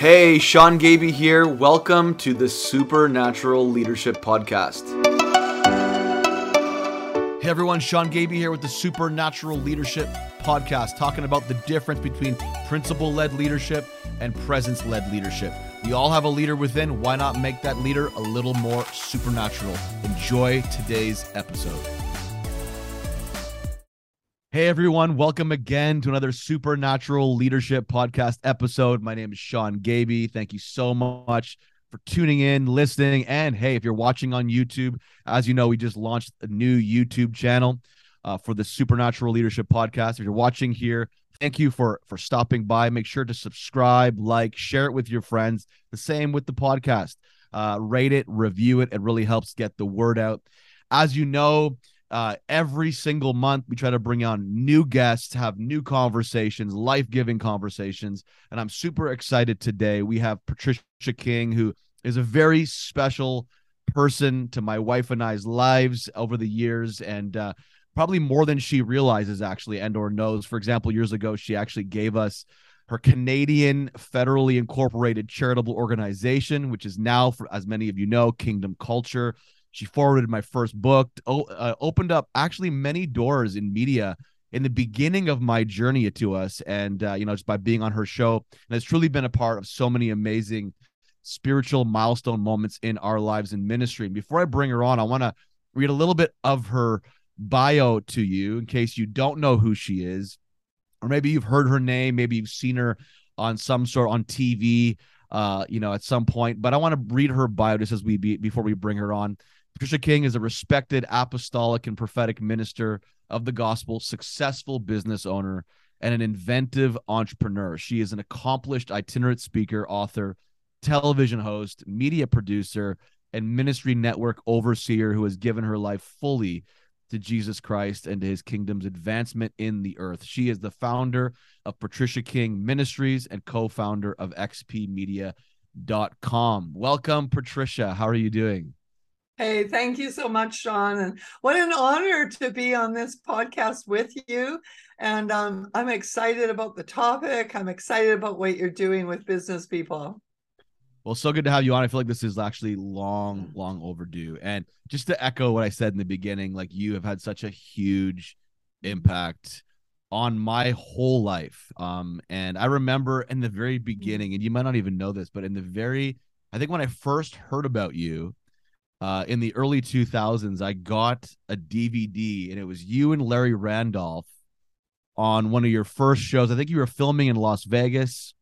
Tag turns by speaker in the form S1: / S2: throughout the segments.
S1: Hey, Sean Gaby here. Welcome to the Supernatural Leadership Podcast.
S2: Hey everyone, Sean Gaby here with the Supernatural Leadership Podcast, talking about the difference between principle led leadership and presence led leadership. We all have a leader within. Why not make that leader a little more supernatural? Enjoy today's episode. Hey everyone, welcome again to another Supernatural Leadership Podcast episode. My name is Sean Gaby. Thank you so much for tuning in, listening, and hey, if you're watching on YouTube, as you know, we just launched a new YouTube channel uh, for the Supernatural Leadership Podcast. If you're watching here, thank you for for stopping by. Make sure to subscribe, like, share it with your friends. The same with the podcast. Uh, rate it, review it. It really helps get the word out. As you know, uh, every single month, we try to bring on new guests, have new conversations, life giving conversations. And I'm super excited today. We have Patricia King, who is a very special person to my wife and I's lives over the years. And, uh, probably more than she realizes actually and or knows for example years ago she actually gave us her canadian federally incorporated charitable organization which is now for as many of you know kingdom culture she forwarded my first book, uh, opened up actually many doors in media in the beginning of my journey to us. And, uh, you know, just by being on her show, and it's truly been a part of so many amazing spiritual milestone moments in our lives in ministry. And before I bring her on, I want to read a little bit of her bio to you in case you don't know who she is, or maybe you've heard her name, maybe you've seen her on some sort on TV, uh, you know, at some point. But I want to read her bio just as we be before we bring her on. Patricia King is a respected apostolic and prophetic minister of the gospel, successful business owner, and an inventive entrepreneur. She is an accomplished itinerant speaker, author, television host, media producer, and ministry network overseer who has given her life fully to Jesus Christ and to his kingdom's advancement in the earth. She is the founder of Patricia King Ministries and co founder of xpmedia.com. Welcome, Patricia. How are you doing?
S3: Hey, thank you so much, Sean. And what an honor to be on this podcast with you. And um, I'm excited about the topic. I'm excited about what you're doing with business people.
S2: Well, so good to have you on. I feel like this is actually long, long overdue. And just to echo what I said in the beginning, like you have had such a huge impact on my whole life. Um, and I remember in the very beginning, and you might not even know this, but in the very, I think when I first heard about you, uh, in the early 2000s, I got a DVD and it was you and Larry Randolph on one of your first shows. I think you were filming in Las Vegas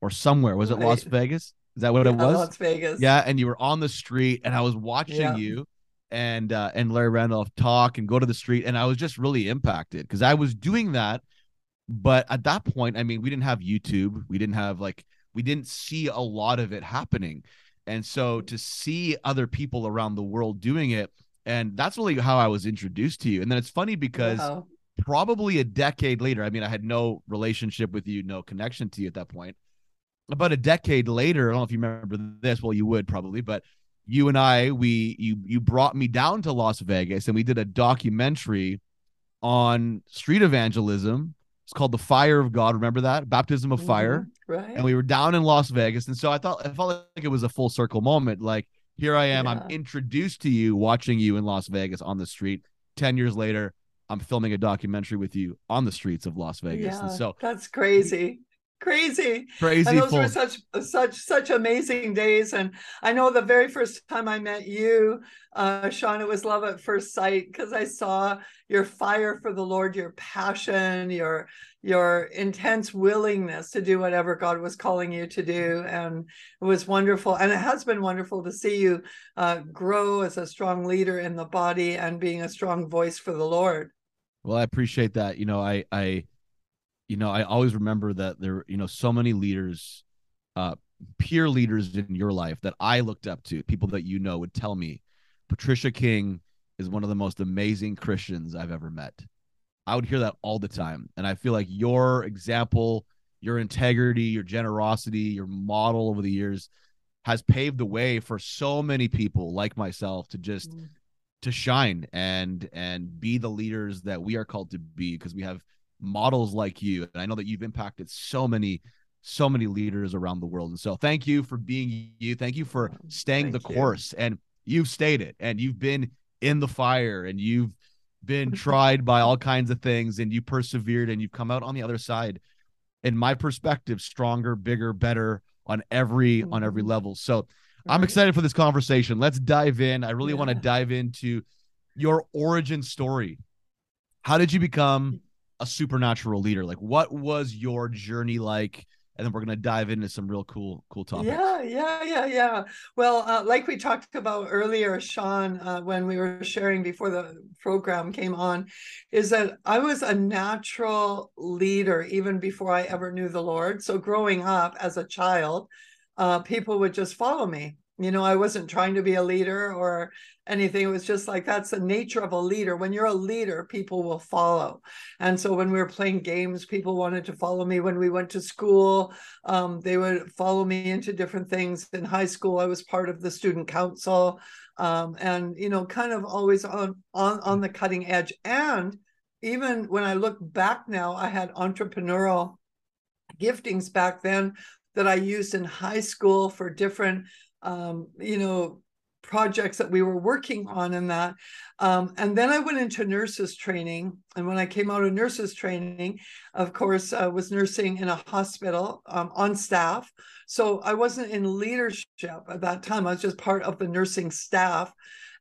S2: or somewhere. Was it right. Las Vegas? Is that what
S3: yeah,
S2: it was?
S3: Las Vegas.
S2: Yeah, and you were on the street and I was watching yeah. you and uh, and Larry Randolph talk and go to the street and I was just really impacted because I was doing that but at that point I mean we didn't have YouTube we didn't have like we didn't see a lot of it happening and so to see other people around the world doing it, and that's really how I was introduced to you. And then it's funny because wow. probably a decade later, I mean, I had no relationship with you, no connection to you at that point. About a decade later, I don't know if you remember this. Well, you would probably, but you and I, we you you brought me down to Las Vegas and we did a documentary on street evangelism it's called the Fire of God. Remember that baptism of mm-hmm. fire,
S3: right?
S2: And we were down in Las Vegas, and so I thought I felt like it was a full circle moment. Like here I am, yeah. I'm introduced to you, watching you in Las Vegas on the street. Ten years later, I'm filming a documentary with you on the streets of Las Vegas,
S3: yeah,
S2: and so
S3: that's crazy crazy.
S2: Crazy
S3: and those full. were such such such amazing days. And i know the very first time i met you uh sean it was love at first sight because i saw your fire for the lord your passion your your intense willingness to do whatever god was calling you to do. And it was wonderful. And it has been wonderful to see you uh, grow as a strong leader in the body and being a strong voice for the lord.
S2: Well i appreciate that. You know i i you know, I always remember that there, you know, so many leaders, uh, peer leaders in your life that I looked up to, people that you know would tell me, Patricia King is one of the most amazing Christians I've ever met. I would hear that all the time. And I feel like your example, your integrity, your generosity, your model over the years has paved the way for so many people like myself to just mm. to shine and and be the leaders that we are called to be because we have models like you and i know that you've impacted so many so many leaders around the world. And so thank you for being you. Thank you for staying
S3: Thank
S2: the
S3: you.
S2: course. And you've stayed it and you've been in the fire and you've been tried by all kinds of things and you persevered and you've come out on the other side. In my perspective, stronger, bigger, better on every on every
S3: Mhm.
S2: level. So I'm excited for this conversation. Let's dive in. I really want to dive into your origin story. How did you become. A supernatural leader? Like, what was your journey like? And then we're gonna dive into some real cool, cool topics.
S3: Yeah, yeah, yeah, yeah. Well, uh, like we talked about earlier, Sean, uh, when we were sharing before the program came on, is that I was a natural leader even before I ever knew the Lord. So growing up as a child, uh, people would just follow me. You know, I wasn't trying to be a leader or anything. It was just like that's the nature of a leader. When you're a leader, people will follow. And so when we were playing games, people wanted to follow me. When we went to school, um, they would follow me into different things. In high school, I was part of the student council, um, and you know, kind of always on on on the cutting edge. And even when I look back now, I had entrepreneurial giftings back then that I used in high school for different, um, you know, projects that we were working on and that. Um, and then I went into nurses training. And when I came out of nurses training, of course, I was nursing in a hospital um, on staff. So I wasn't in leadership at that time. I was just part of the nursing staff.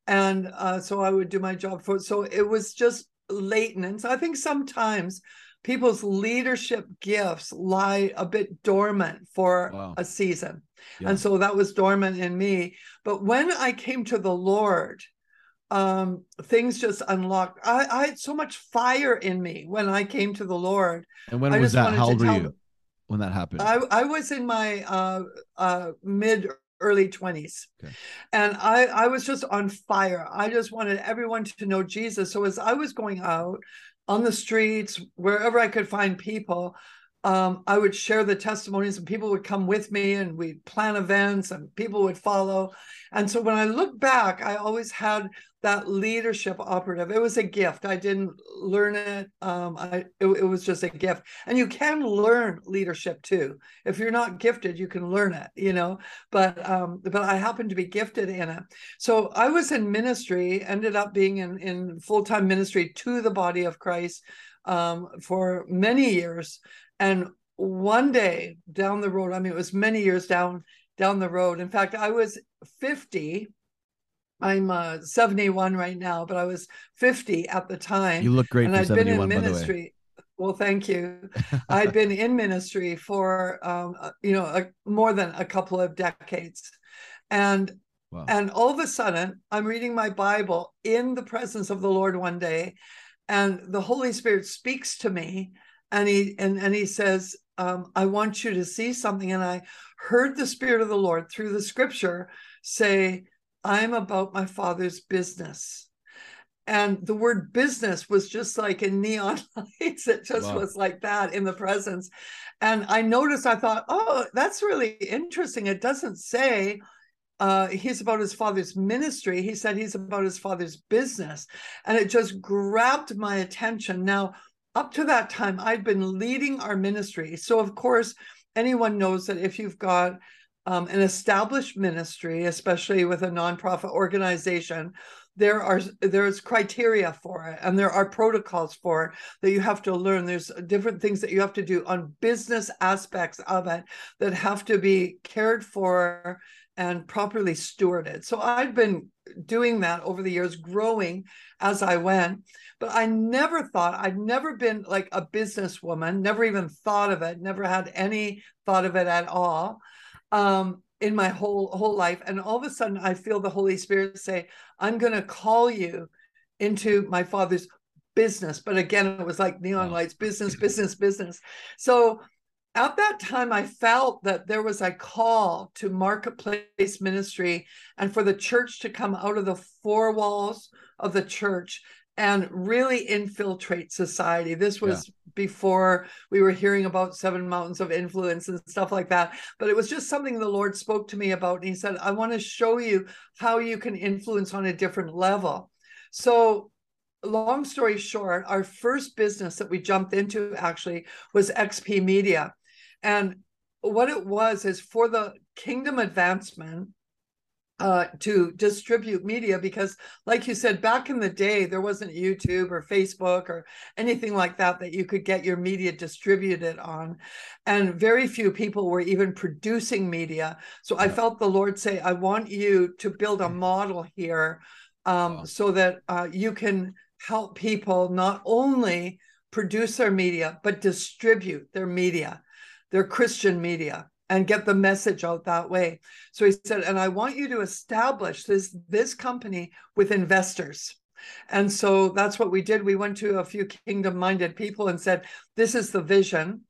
S3: And uh, so I would do my job for So it was just latent. And so I think sometimes people's leadership gifts lie a bit dormant for
S2: Wow.
S3: a season.
S2: Yeah.
S3: And so that was dormant in me. But when I came to the Lord, um, things just unlocked. I, I had so much fire in me when I came to the Lord.
S2: And when
S3: I
S2: was that? How old were you
S3: them-
S2: when that happened?
S3: I, I was in my uh, uh, mid early 20s
S2: Okay.
S3: and I, I was just on fire i just wanted everyone to know jesus so as i was going out on the streets wherever i could find people um, i would share the testimonies and people would come with me and we'd plan events and people would follow. And so when i look back i always had that leadership operative. It was a gift. I didn't learn it. Um, I, it, it was just a gift. And you can learn leadership too. If you're not gifted you can learn it you know? But um but i happened to be gifted in it. So i was in ministry ended up being in in full-time ministry to the body of christ um for many years and one day down the road i mean it was many years down down the road in fact i was 50 i'm uh 71 right now but i was 50 at the time
S2: you look great
S3: and I'd been in
S2: by the way.
S3: ministry. Well, thank you. I'd been in ministry for um, uh, you know a, more than a couple of decades, and
S2: Wow.
S3: and all of a sudden I'm reading my Bible in the presence of the Lord one day, and the Holy Spirit speaks to me, and he and and he says, um, "I want you to see something," and I heard the Spirit of the Lord through the Scripture say, "I'm about my Father's business." and the word business was just like in neon lights. It just
S2: Wow.
S3: was like that in the presence. And i noticed i thought oh that's really interesting. It doesn't say uh, he's about his father's ministry. He said he's about his father's business. And it just grabbed my attention. Now up to that time i'd been leading our ministry. So of course anyone knows that if you've got um, an established ministry especially with a nonprofit organization there are there's criteria for it and there are protocols for it that you have to learn. There's different things that you have to do on business aspects of it that have to be cared for and properly stewarded. So i'd been doing that over the years growing as i went. But i never thought i'd never been like a businesswoman never even thought of it never had any thought of it at all um in my whole whole life. And all of a sudden i feel the holy spirit say i'm going to call you into my father's business. But again it was like neon
S2: Wow.
S3: lights business business business. So at that time i felt that there was a call to marketplace ministry and for the church to come out of the four walls of the church and really infiltrate society. This was before we were hearing about seven mountains of influence and stuff like that but it was just something the lord spoke to me about and he said i want to show you how you can influence on a different level. So long story short our first business that we jumped into actually was xp media and what it was is for the kingdom advancement uh, to distribute media because, like you said, back in the day, there wasn't YouTube or Facebook or anything like that that you could get your media distributed on. And very few people were even producing media. So I felt the Lord say, I want you to build a mm. model here um, wow. so that uh, you can help people not only produce their media, but distribute their media, their Christian media and get the message out that way. So he said, and I want you to establish this this company with investors. And so that's what we did. We went to a few kingdom minded people and said, this is the vision.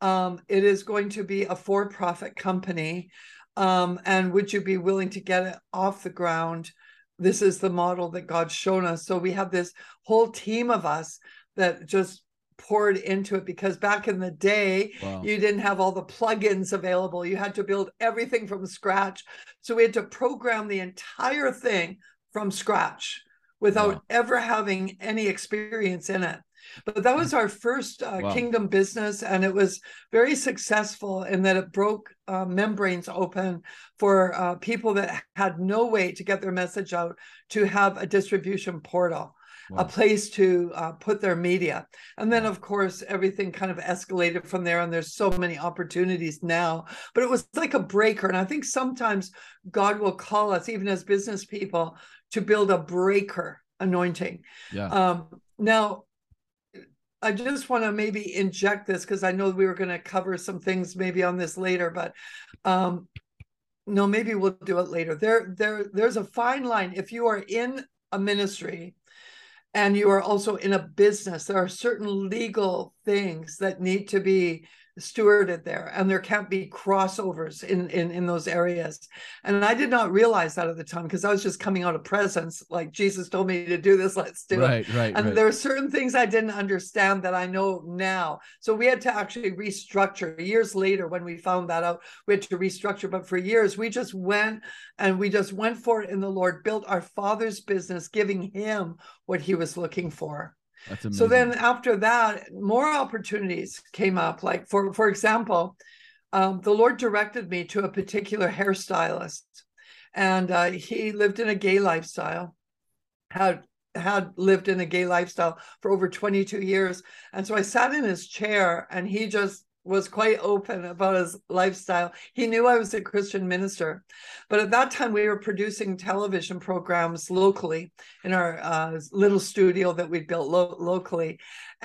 S3: Um, it is going to be a for profit company. Um, and would you be willing to get it off the ground? This is the model that God's shown us. So we have this whole team of us that just poured into it because back in the day wow. you didn't have all the plugins available you had to build everything from scratch so we had to program the entire thing from scratch without wow. ever having any experience in it but that was our first uh, wow. kingdom business and it was very successful in that it broke uh, membranes open for uh, people that had no way to get their message out to have a distribution portal wow. a place to uh, put their media. And then, of course, everything kind of escalated from there. And there's so many opportunities now. But it was like a breaker. And I think sometimes God will call us, even as business people, to build a breaker anointing. Yeah. Um, now, I just want to maybe inject this because I know we were going to cover some things maybe on this later, but um, no, maybe we'll do it later. There, there, there's a fine line. If you are in a ministry and you are also in a business. There are certain legal things that need to be stewarded there and there can't be crossovers in in, in those areas. And i did not realize that at the time because i was just coming out of presence like jesus told me to do this let's do
S2: right,
S3: it
S2: right
S3: and
S2: right.
S3: there are certain things i didn't understand that i know now. So we had to actually restructure. Years later when we found that out we had to restructure but for years we just went and we just went for it in the lord built our father's business giving him what he was looking for so then after that, more opportunities came up. Like for for example, um, the Lord directed me to a particular hairstylist, and uh, he lived in a gay lifestyle, had had lived in a gay lifestyle for over 22 years. And so I sat in his chair and he just was quite open about his lifestyle. He knew I was a Christian minister, but at that time we were producing television programs locally in our uh, little studio that we built lo- locally,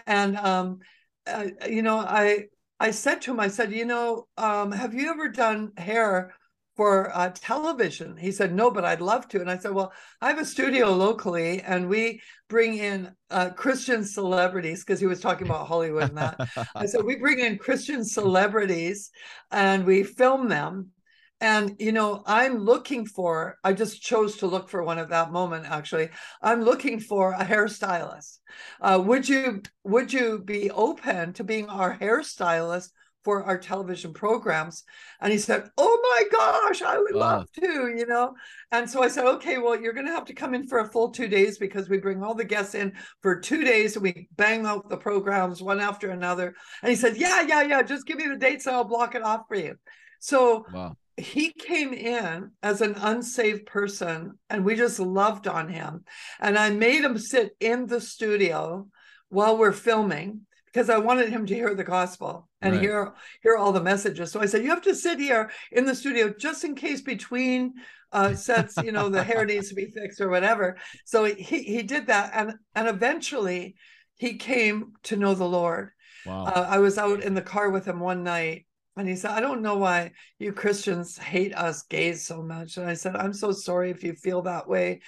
S3: and um, uh, you know, I I said to him, I said, you know, um, have you ever done hair for uh, television? He said, no, but I'd love to. And I said, well, I have a studio locally and we bring in uh, Christian celebrities because he was talking about Hollywood and that. I said, we bring in Christian celebrities and we film them. And, you know, I'm looking for, I just chose to look for one at that moment, actually. I'm looking for a hairstylist. Uh, would you, would you be open to being our hairstylist for our television programs. And he said, Oh my gosh, I would love to, you know. And so I said, Okay, well, you're going to have to come in for a full two days because we bring all the guests in for two days and we bang out the programs one after another. And he said, Yeah, yeah, yeah, just give me the dates and I'll block it off for you. So wow. he came in as an unsaved person and we just loved on him. And I made him sit in the studio while we're filming because I wanted him to hear the gospel and right. hear hear all the messages. So I said, you have to sit here in the studio just in case between uh, sets, you know, the hair needs to be fixed or whatever. So he he did that, and and eventually he came to know the Lord. Wow. Uh, I was out in the car with him one night. And he said, I don't know why you Christians hate us gays so much. And I said, I'm so sorry if you feel that way,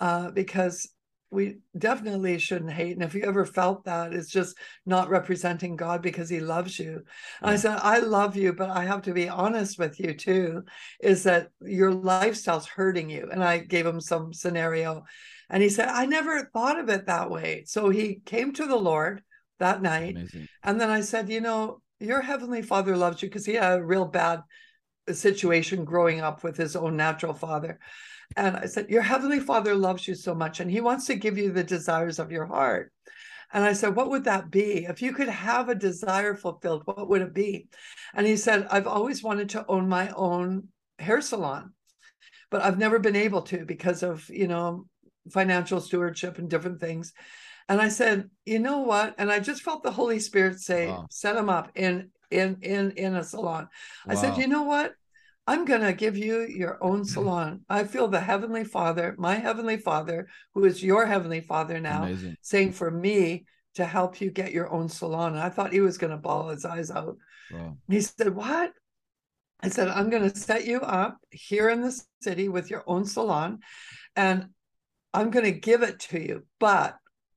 S3: uh, because we definitely shouldn't hate. And if you ever felt that, it's just not representing God because he loves you. And I said, I love you, but I have to be honest with you too, is that your lifestyle's hurting you. And I gave him some scenario. And he said, I never thought of it that way. So he came to the Lord that night. Amazing. And then I said, you know, your heavenly father loves you because he had a real bad situation growing up with his own natural father. And I said, Your heavenly father loves you so much, and he wants to give you the desires of your heart. And I said, What would that be? If you could have a desire fulfilled, what would it be? And he said, I've always wanted to own my own hair salon, but I've never been able to because of, you know, financial stewardship and different things. And I said, you know what? And I just felt the Holy Spirit say, wow. set him up in in in in a salon. Wow. I said, you know what? I'm going to give you your own mm-hmm. salon. I feel the Heavenly Father, my Heavenly Father, who is your Heavenly Father now, Amazing. saying for me to help you get your own salon. And I thought he was going to bawl his eyes out. Wow. He said, What? I said, I'm going to set you up here in the city with your own salon and I'm going to give it to you. But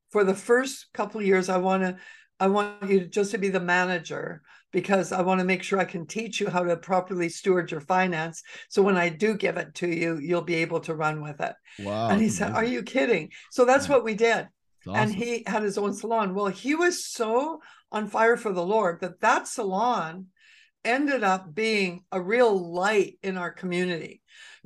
S3: for the first couple of years, I want to I want you to just to be the manager because I want to make sure I can teach you how to properly steward your finance. So when I do give it to you, you'll be able to run with it. Wow. And he said, Are you kidding? So that's what we did. Awesome. And he had his own salon. Well, he was so on fire for the Lord that that salon ended up being a real light in our community.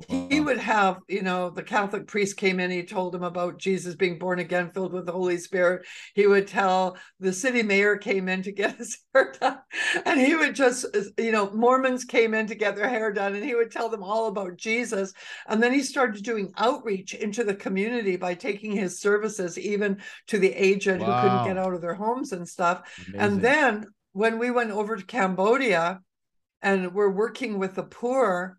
S3: Wow. He would have, you know, the Catholic priest came in, he told him about Jesus being born again, filled with the Holy Spirit. He would tell the city mayor came in to get his hair done. And he would just, you know, Mormons came in to get their hair done and he would tell them all about Jesus. And then he started doing outreach into the community by taking his services even to the aged wow. who couldn't get out of their homes and stuff. Amazing. And then when we went over to Cambodia and we're working with the poor,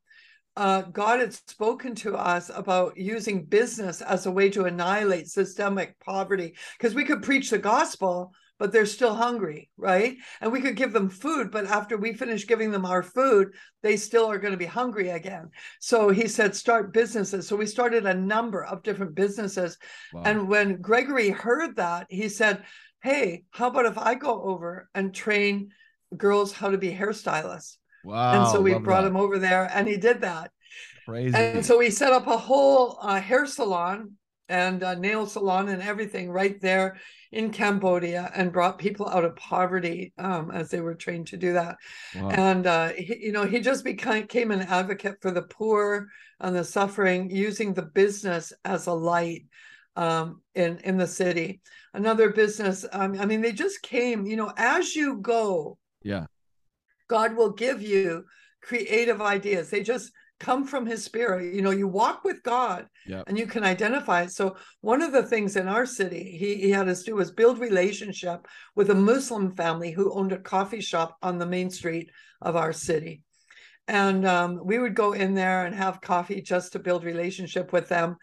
S3: uh, God had spoken to us about using business as a way to annihilate systemic poverty because we could preach the gospel, but they're still hungry, right? And we could give them food, but after we finish giving them our food, they still are going to be hungry again. So he said, start businesses. So we started a number of different businesses. Wow. And when Gregory heard that, he said, Hey, how about if I go over and train girls how to be hairstylists? Wow. And so we brought that. him over there and he did that. Crazy. And so we set up a whole uh, hair salon and nail salon and everything right there in Cambodia and brought people out of poverty um, as they were trained to do that. Wow. And, uh, he, you know, he just became an advocate for the poor and the suffering, using the business as a light um, in, in the city. Another business, um, I mean, they just came, you know, as you go.
S2: Yeah
S3: God will give you creative ideas. They just come from his spirit. You know, you walk with God yep. and you can identify. it. So one of the things in our city he, he had us do was build relationship with a Muslim family who owned a coffee shop on the main street of our city. And um, we would go in there and have coffee just to build relationship with them.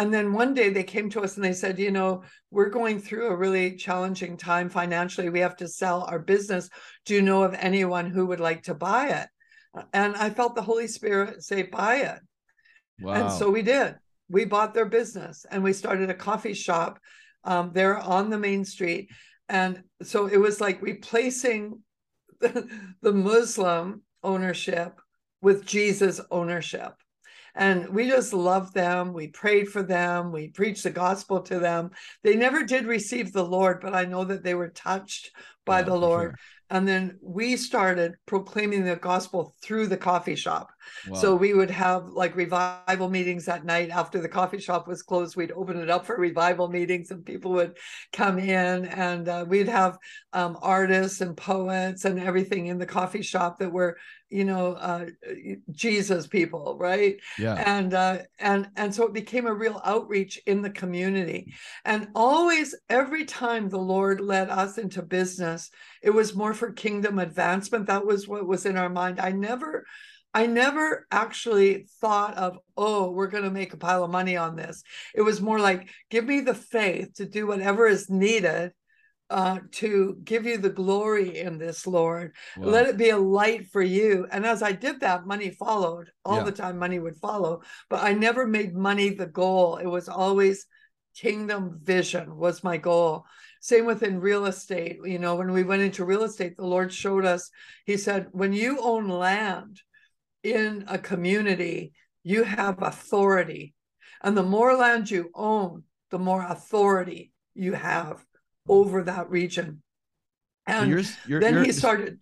S3: And then one day they came to us and they said, you know, we're going through a really challenging time financially. We have to sell our business. Do you know of anyone who would like to buy it? And I felt the Holy Spirit say, buy it. Wow. And so we did. We bought their business and we started a coffee shop um, there on the main street. And so it was like replacing the, the Muslim ownership with Jesus ownership. And we just loved them. We prayed for them. We preached the gospel to them. They never did receive the Lord, but I know that they were touched by yeah, the Lord. Sure. And then we started proclaiming the gospel through the coffee shop. Wow. So we would have like revival meetings at night after the coffee shop was closed. We'd open it up for revival meetings and people would come in and uh, we'd have um, artists and poets and everything in the coffee shop that were you know uh, jesus people right?
S2: Yeah.
S3: And uh, and and so it became a real outreach in the community. And always every time the lord led us into business it was more for kingdom advancement. That was what was in our mind. I never I never actually thought of, oh, we're going to make a pile of money on this. It was more like, give me the faith to do whatever is needed uh, to give you the glory in this, Lord. Wow. Let it be a light for you. And as I did that, money followed. All yeah. the time, money would follow. But I never made money the goal. It was always kingdom vision was my goal. Same within real estate. You know, when we went into real estate, the Lord showed us, He said, when you own land in a community, you have authority. And the more land you own, the more authority you have over that region. And you're, you're, then you're, he started.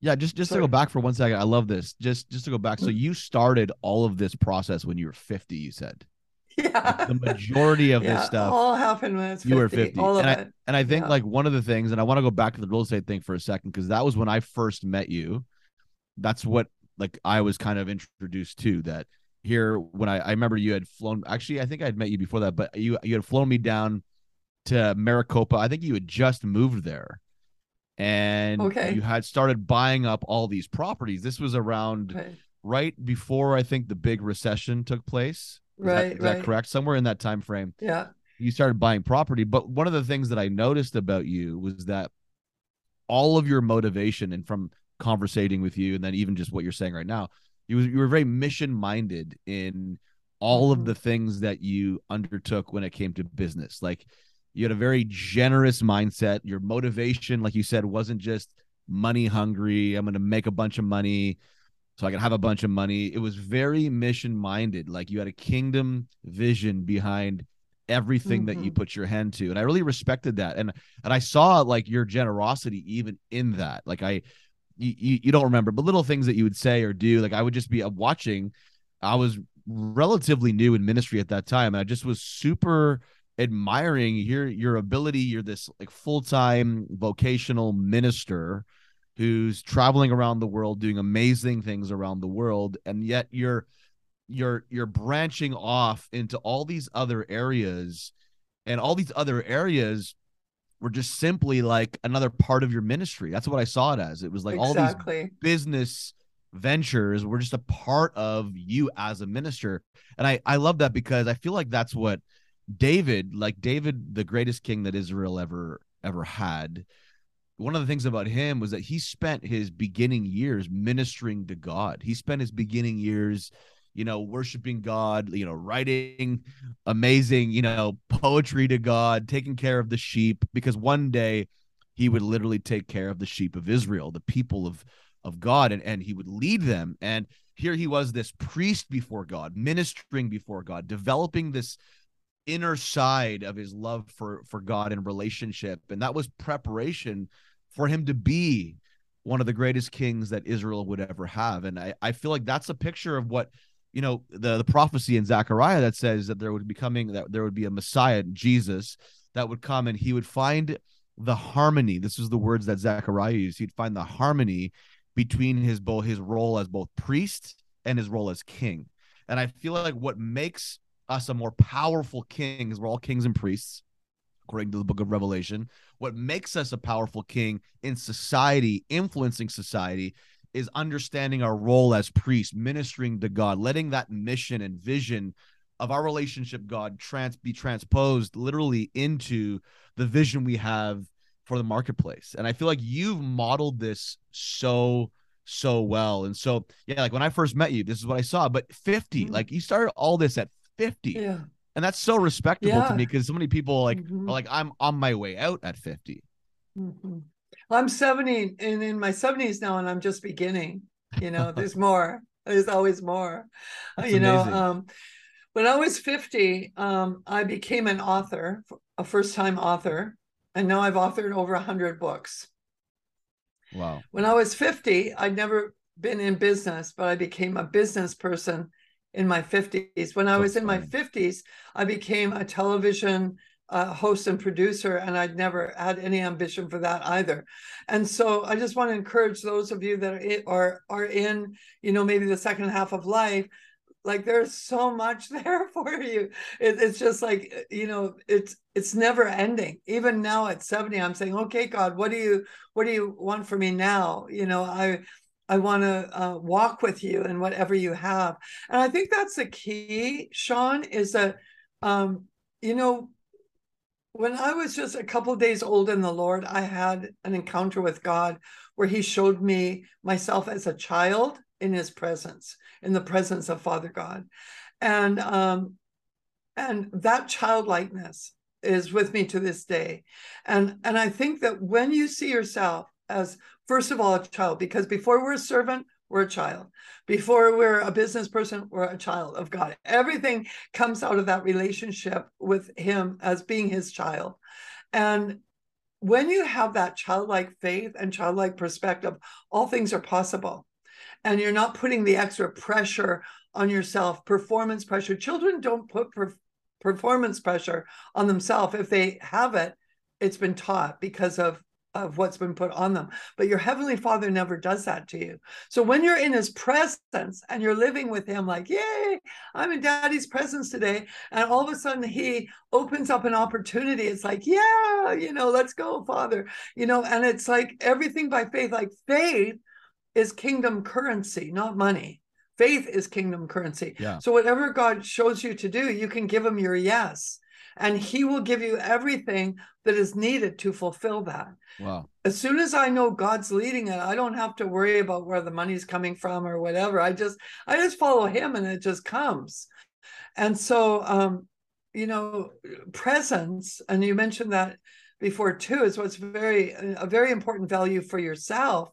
S2: Yeah, just just Sorry. to go back for one second. I love this. Just just to go back. So mm-hmm. you started all of this process when you were 50, you said.
S3: Yeah.
S2: Like, the majority of
S3: yeah,
S2: this stuff
S3: all happened when it's 50.
S2: you were 50
S3: All of
S2: and
S3: it.
S2: I, and I think
S3: Yeah.
S2: like one of the things and i want to go back to the real estate thing for a second because that was when i first met you that's what like i was kind of introduced to that here when i i remember you had flown actually i think i'd met you before that but you you had flown me down to maricopa i think you had just moved there and
S3: Okay.
S2: you had started buying up all these properties this was around
S3: Right.
S2: right before i think the big recession took place Is that-
S3: Right,
S2: is that correct somewhere in that time frame
S3: Yeah.
S2: you started buying property. But one of the things that I noticed about you was that all of your motivation and from conversating with you, and then even just what you're saying right now, you you were very mission minded in all of
S3: Mhm.
S2: the things that you undertook when it came to business. Like you had a very generous mindset. Your motivation, like you said, wasn't just money hungry. I'm going to make a bunch of money so I can have a bunch of money. It was very mission minded. Like you had a kingdom vision behind everything that you
S3: Mhm.
S2: put your hand to. And I really respected that. And and I saw like your generosity even in that. Like I you, you, don't remember, but little things that you would say or do. Like I would just be uh, watching. I was relatively new in ministry at that time. And I just was super admiring your your ability. You're this like full-time vocational minister who's traveling around the world doing amazing things around the world and yet you're you're you're branching off into all these other areas and all these other areas were just simply like another part of your ministry. That's what i saw it as. It was like all these business ventures were just a part of you as a minister. And i i love that because i feel like that's what david like david the greatest king that israel ever ever had one of the things about him was that he spent his beginning years ministering to god. He spent his beginning years you know worshiping god you know writing amazing you know poetry to god taking care of the sheep because one day he would literally take care of the sheep of israel the people of of god and, and he would lead them. And here he was this priest before god ministering before god developing this inner side of his love for for god and relationship. And that was preparation for him to be one of the greatest kings that israel would ever have. And i i feel like that's a picture of what you know the the prophecy in Zechariah that says that there would be coming that there would be a Messiah Jesus that would come and he would find the harmony. This is the words that Zechariah used. He'd find the harmony between his both his role as both priest and his role as king. And I feel like what makes us a more powerful king is we're all kings and priests, according to the book of Revelation. What makes us a powerful king in society, influencing society, is understanding our role as priests, ministering to God, letting that mission and vision of our relationship God trans be transposed literally into the vision we have for the marketplace. And I feel like you've modeled this so so well. And so yeah, like when I first met you, this is what I saw. But 50,
S3: Mhm.
S2: like you started all this at 50.
S3: Yeah.
S2: And that's so respectable to me because so many people like
S3: Mhm.
S2: are like, I'm on my way out at 50.
S3: Mhm. I'm 70 and in my 70s now, and I'm just beginning. You know, there's more. There's always more. Uh,
S2: That's
S3: you know,
S2: amazing.
S3: um, when I was 50, um, I became an author, a first-time author, and now I've authored over 100 books.
S2: Wow.
S3: When I was 50, I'd never been in business, but I became a business person in my 50s. When I was in my 50s, I became a television uh, host and producer, and I'd never had any ambition for that either. And so I just want to encourage those of you that are in, are, in, you know, maybe the second half of life. Like there's so much there for you. It, it's just like you know, it's it's never ending. Even now at 70, I'm saying, okay, God, what do you what do you want for me now? You know, I I want to uh, walk with you in whatever you have. And I think that's the key, Sean, is that, um, you know, when I was just a couple of days old in the Lord, I had an encounter with God where He showed me myself as a child in His presence, in the presence of Father God, and um, and that childlikeness is with me to this day, and and I think that when you see yourself as first of all a child, because before we're a servant, we're a child. Before we're a business person, we're a child of God. Everything comes out of that relationship with Him as being His child. And when you have that childlike faith and childlike perspective, all things are possible. And you're not putting the extra pressure on yourself, performance pressure. Children don't put per- performance pressure on themselves. If they have it, it's been taught because of of what's been put on them. But your heavenly father never does that to you. So when you're in his presence and you're living with him, like, yay, I'm in daddy's presence today. And all of a sudden he opens up an opportunity. It's like, yeah, you know, let's go, father. You know, and it's like everything by faith, like faith is kingdom currency, not money. Faith is kingdom currency.
S2: Yeah.
S3: So whatever God shows you to do, you can give him your yes and he will give you everything that is needed to fulfill that.
S2: Wow.
S3: As soon as I know God's leading it, I don't have to worry about where the money's coming from or whatever. I just I just follow him and it just comes. And so um you know presence and you mentioned that before too is what's very a very important value for yourself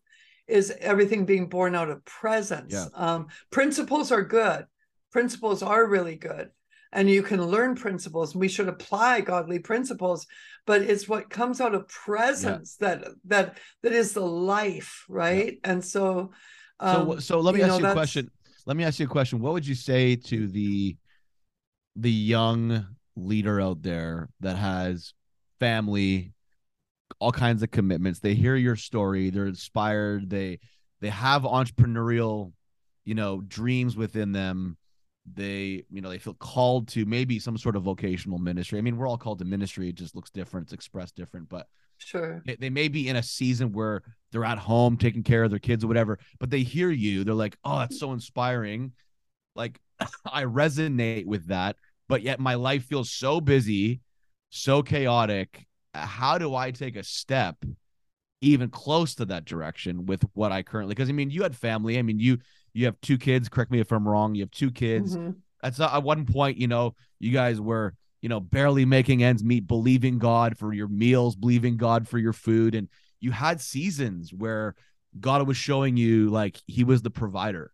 S3: is everything being born out of presence.
S2: Yeah.
S3: Um principles are good. Principles are really good and you can learn principles and we should apply godly principles but it's what comes out of presence yeah. that that that is the life right? Yeah. and so
S2: um, so so let me you ask know, you a question. Let me ask you a question. What would you say to the the young leader out there that has family all kinds of commitments? They hear your story they're inspired they they have entrepreneurial you know dreams within them they you know they feel called to maybe some sort of vocational ministry. I mean we're all called to ministry. It just looks different. It's expressed different but
S3: sure.
S2: they, they may be in a season where they're at home taking care of their kids or whatever but they hear you. They're like oh that's so inspiring. Like i resonate with that but yet my life feels so busy so chaotic. How do i take a step even close to that direction with what i currently because i mean you had family. I mean you you have two kids. Correct me if I'm wrong. You have two kids. Mm-hmm. That's at one point, you know, you guys were, you know, barely making ends meet, believing God for your meals, believing God for your food. And you had seasons where God was showing you like he was the provider.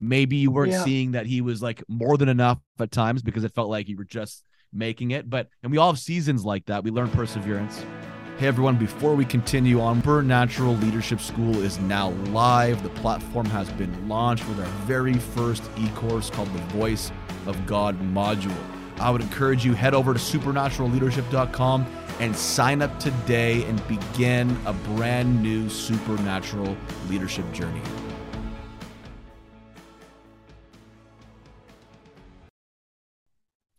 S2: Maybe you weren't yeah. seeing that he was like more than enough at times because it felt like you were just making it. But, and we all have seasons like that. We learn perseverance. Hey everyone, before we continue on, Supernatural Leadership School is now live. The platform has been launched with our very first e course called the Voice of God module. I would encourage you head over to supernaturalleadership.com and sign up today and begin a brand new supernatural leadership journey.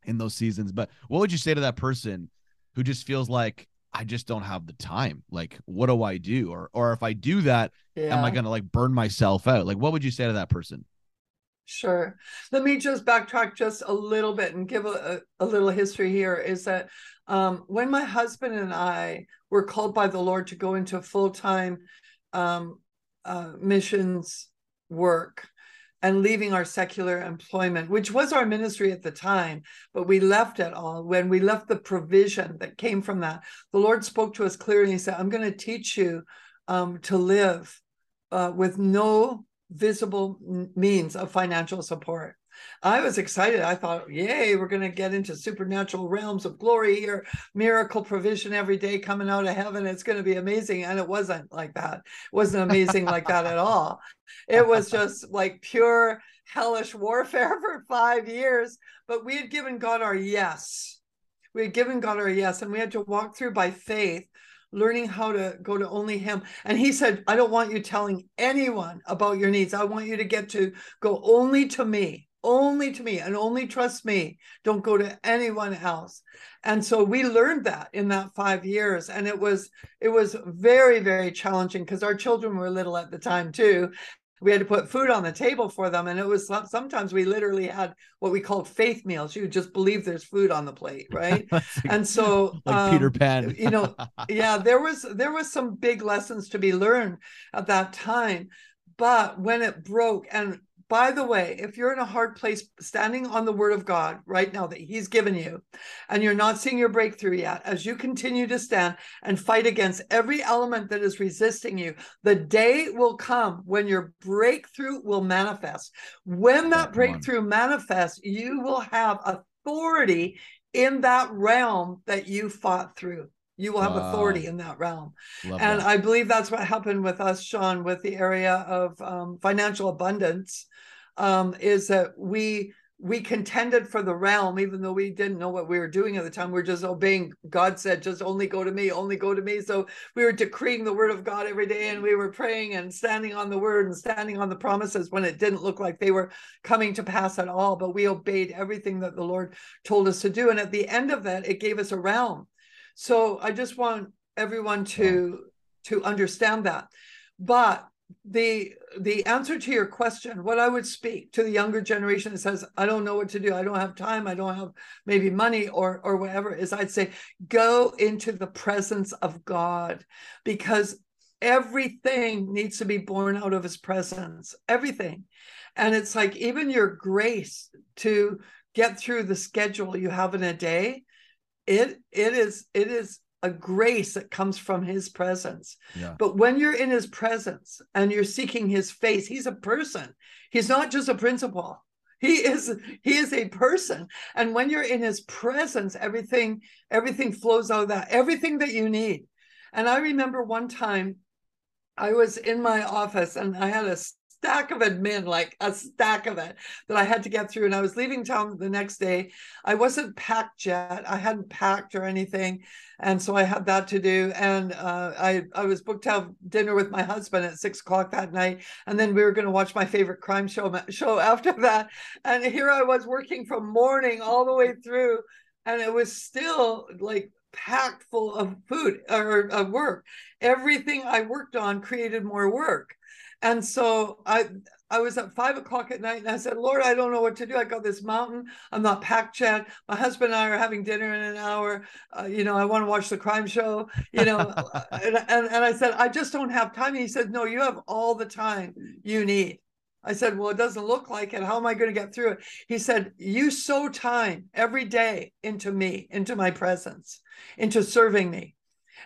S2: In those seasons, but what would you say to that person who just feels like I just don't have the time. Like, what do I do? Or or if I do that, yeah. am I gonna like burn myself out? Like, what would you say to that person?
S3: Sure. Let me just backtrack just a little bit and give a, a, little history here. Is that um, when my husband and I were called by the Lord to go into full time um, uh, missions work, and leaving our secular employment, which was our ministry at the time, but we left it all. When we left the provision that came from that, the Lord spoke to us clearly. He said, I'm going to teach you um, to live uh, with no visible means of financial support. I was excited. I thought, yay, we're going to get into supernatural realms of glory here, miracle provision every day coming out of heaven. It's going to be amazing. And it wasn't like that. It wasn't amazing like that at all. It was just like pure hellish warfare for five years. But we had given God our yes. We had given God our yes, and we had to walk through by faith learning how to go to only him and he said i don't want you telling anyone about your needs i want you to get to go only to me only to me and only trust me. Don't go to anyone else. And so we learned that in that five years. And it was it was very, very challenging because our children were little at the time too. We had to put food on the table for them. And it was sometimes we literally had what we called faith meals. You just believe there's food on the plate, right? like, and so
S2: like um, Peter Pan.
S3: you know, yeah, there was there was some big lessons to be learned at that time. But when it broke, and by the way, if you're in a hard place standing on the word of God right now that he's given you, and you're not seeing your breakthrough yet, as you continue to stand and fight against every element that is resisting you, the day will come when your breakthrough will manifest. When that breakthrough manifests, you will have authority in that realm that you fought through. You will have wow. authority in that realm. Love and that. I believe that's what happened with us, Sean, with the area of um, financial abundance, um, is that we we contended for the realm, even though we didn't know what we were doing at the time. We are just obeying. God said, just only go to me, only go to me. So we were decreeing the word of God every day and we were praying and standing on the word and standing on the promises when it didn't look like they were coming to pass at all. But we obeyed everything that the Lord told us to do. And at the end of that, it gave us a realm. So I just want everyone to to understand that. But the the answer to your question what i would speak to the younger generation that says i don't know what to do. I don't have time. I don't have maybe money or or whatever is i'd say go into the presence of god because everything needs to be born out of his presence everything. And it's like even your grace to get through the schedule you have in a day it it is it is a grace that comes from his presence. Yeah. But when you're in his presence and you're seeking his face, he's a person. He's not just a principle. He is he is a person. And when you're in his presence, everything everything flows out of that. Everything that you need. And I remember one time I was in my office and I had a stack of admin, like a stack of it that I had to get through. And I was leaving town the next day. I wasn't packed yet. I hadn't packed or anything. And so I had that to do. And uh, I, I was booked to have dinner with my husband at six o'clock that night. And then we were going to watch my favorite crime show, show after that. And here I was working from morning all the way through. And it was still like packed full of food or of work. Everything I worked on created more work. And so I I was at five o'clock at night and I said, Lord, I don't know what to do. I got this mountain. I'm not packed yet. My husband and I are having dinner in an hour. Uh, you know, I want to watch the crime show, you know. and, and, and I said, I just don't have time. And he said, No, you have all the time you need. I said, Well, it doesn't look like it. How am I going to get through it? He said, You sow time every day into me, into my presence, into serving me.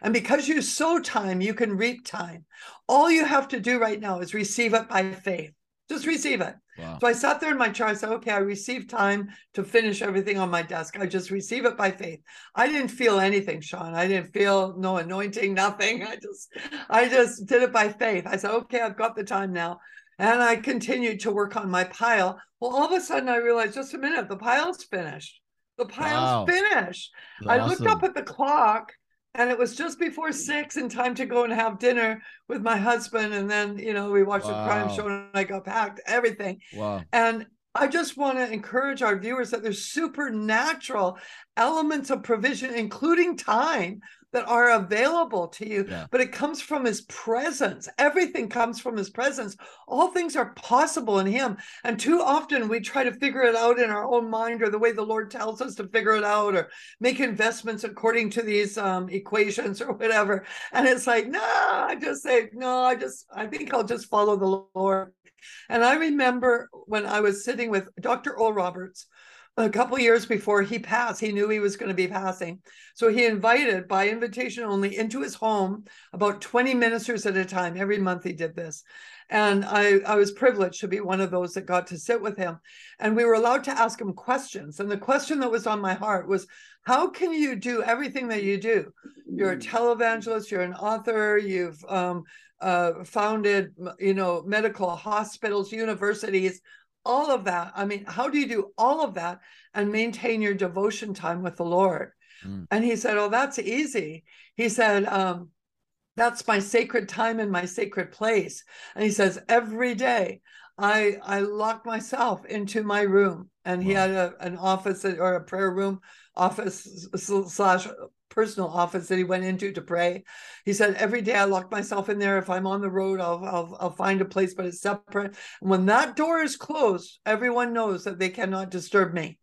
S3: And because you sow time, you can reap time. All you have to do right now is receive it by faith. Just receive it. Wow. So I sat there in my chair. I said, okay, I received time to finish everything on my desk. I just receive it by faith. I didn't feel anything, Sean. I didn't feel no anointing, nothing. I just, I just did it by faith. I said, okay, I've got the time now. And I continued to work on my pile. Well, all of a sudden I realized, just a minute, the pile's finished. The pile's wow. finished. Awesome. I looked up at the clock and it was just before six and time to go and have dinner with my husband. And then you know we watched wow. the crime show and i got packed everything. Wow. And i just want to encourage our viewers that there's supernatural elements of provision including time that are available to you, yeah. but it comes from his presence. Everything comes from his presence. All things are possible in him. And too often we try to figure it out in our own mind or the way the Lord tells us to figure it out or make investments according to these um, equations or whatever. And it's like, no, I just say, no, I just, I think I'll just follow the Lord. And I remember when I was sitting with Dr. Oral Roberts, a couple years before he passed, he knew he was going to be passing. So he invited, by invitation only, into his home about 20 ministers at a time. Every month he did this. And I, I was privileged to be one of those that got to sit with him. And we were allowed to ask him questions. And the question that was on my heart was how can you do everything that you do? You're a televangelist, you're an author, you've um, uh, founded, you know, medical hospitals, universities, all of that. I mean, how do you do all of that and maintain your devotion time with the Lord? Mm. And he said, Oh, that's easy. He said, um, That's my sacred time and my sacred place. And he says, Every day I, I lock myself into my room. And wow. he had a, an office or a prayer room office slash personal office that he went into to pray. He said, every day I lock myself in there. If I'm on the road, I'll, I'll, I'll find a place, but it's separate. And when that door is closed, everyone knows that they cannot disturb me.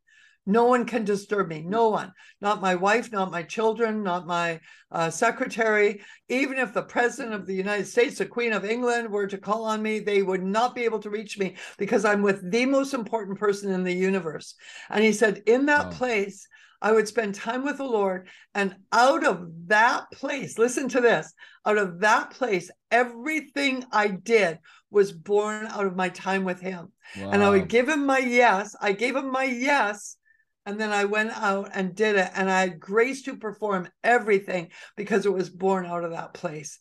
S3: No one can disturb me. No one. Not my wife, not my children, not my uh, secretary. Even if the president of the United States, the Queen of England, were to call on me, they would not be able to reach me because I'm with the most important person in the universe. And he said, in that place, I would spend time with the Lord. And out of that place, listen to this out of that place, everything I did was born out of my time with Him. Wow. And I would give Him my yes. I gave Him my yes. And then I went out and did it. And I had grace to perform everything because it was born out of that place.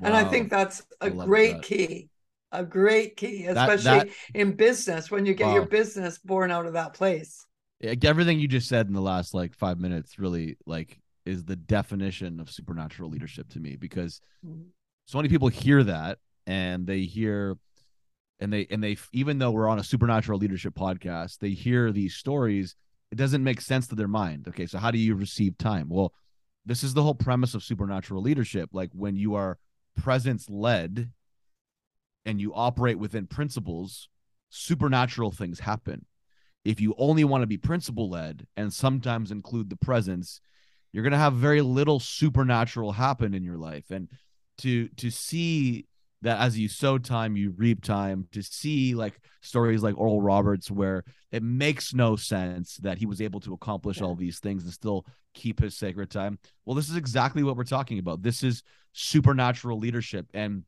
S3: Wow. And I think that's a great that. key a great key, especially that, in business when you get wow. your business born out of that place.
S2: Everything you just said in the last like five minutes really like is the definition of supernatural leadership to me because mm-hmm. so many people hear that and they hear and they and they even though we're on a supernatural leadership podcast they hear these stories it doesn't make sense to their mind. Okay so how do you receive time? Well this is the whole premise of supernatural leadership. Like when you are presence led and you operate within principles supernatural things happen if you only want to be principle led and sometimes include the presence you're going to have very little supernatural happen in your life. And to to see that as you sow time you reap time to see like stories like oral roberts where it makes no sense that he was able to accomplish yeah. all these things and still keep his sacred time. Well this is exactly what we're talking about. This is supernatural leadership and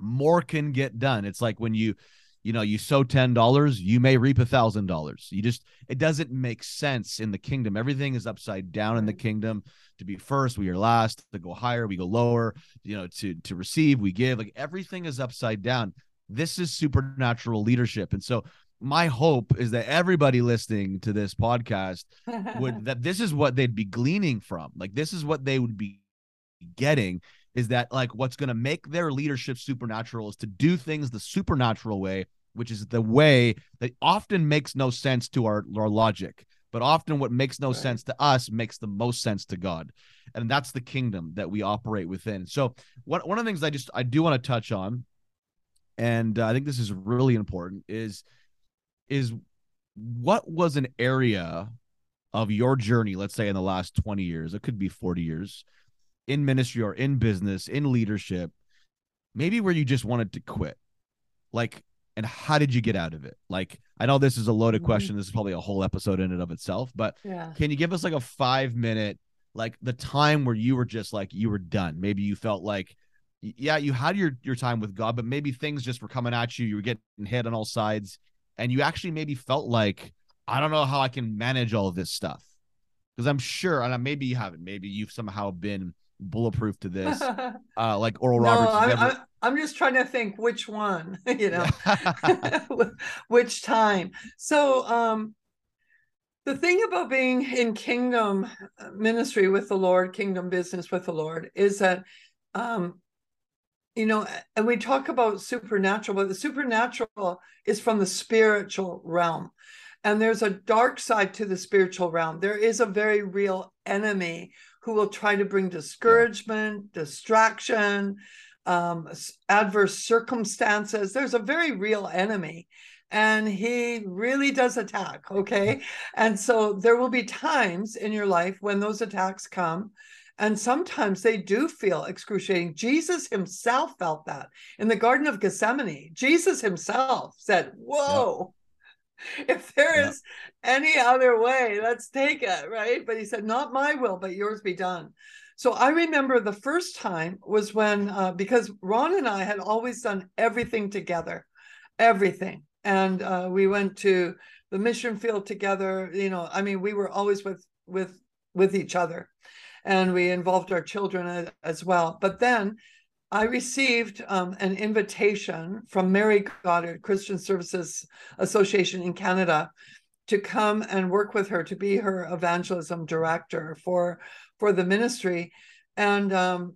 S2: more can get done. It's like when you you know you sow ten dollars you may reap a thousand dollars. You just it doesn't make sense in the kingdom. Everything is upside down in the kingdom. To be first we are last. To go higher we go lower. You know to to receive we give. Like everything is upside down. This is supernatural leadership. And so my hope is that everybody listening to this podcast would that this is what they'd be gleaning from. Like this is what they would be getting is that like what's going to make their leadership supernatural is to do things the supernatural way, which is the way that often makes no sense to our, our logic, but often what makes no right. sense to us makes the most sense to God. And that's the kingdom that we operate within. So one, one of the things I just I do want to touch on, and uh, I think this is really important, is is what was an area of your journey, let's say in the last 20 years, it could be 40 years, in ministry or in business, in leadership, maybe where you just wanted to quit? Like, and how did you get out of it? Like, I know this is a loaded mm-hmm. question. This is probably a whole episode in and of itself, but yeah. can you give us like a five minute, like the time where you were just like, you were done? Maybe you felt like, yeah, you had your, your time with God, but maybe things just were coming at you. You were getting hit on all sides and you actually maybe felt like, I don't know how I can manage all of this stuff. Because I'm sure, and maybe you haven't, maybe you've somehow been bulletproof to this. Uh, like Oral no, Roberts.
S3: I'm, ever... I'm just trying to think which one, you know, which time. So, um, the thing about being in kingdom ministry with the Lord, kingdom business with the Lord, is that, um, you know, and we talk about supernatural, but the supernatural is from the spiritual realm. And there's a dark side to the spiritual realm. There is a very real enemy who will try to bring discouragement, yeah. distraction, um, adverse circumstances. There's a very real enemy and he really does attack. Okay. and so there will be times in your life when those attacks come. And sometimes they do feel excruciating. Jesus himself felt that in the Garden of Gethsemane. Jesus himself said, Whoa, if there is any other way, let's take it, right? But he said, Not my will, but yours be done. So I remember the first time was when, uh, because Ron and I had always done everything together, everything. And uh, we went to the mission field together. You know, I mean, we were always with with with each other, and we involved our children as, as well. But then I received um, an invitation from Mary Goddard Christian Services Association in Canada to come and work with her to be her evangelism director for for the ministry, and um,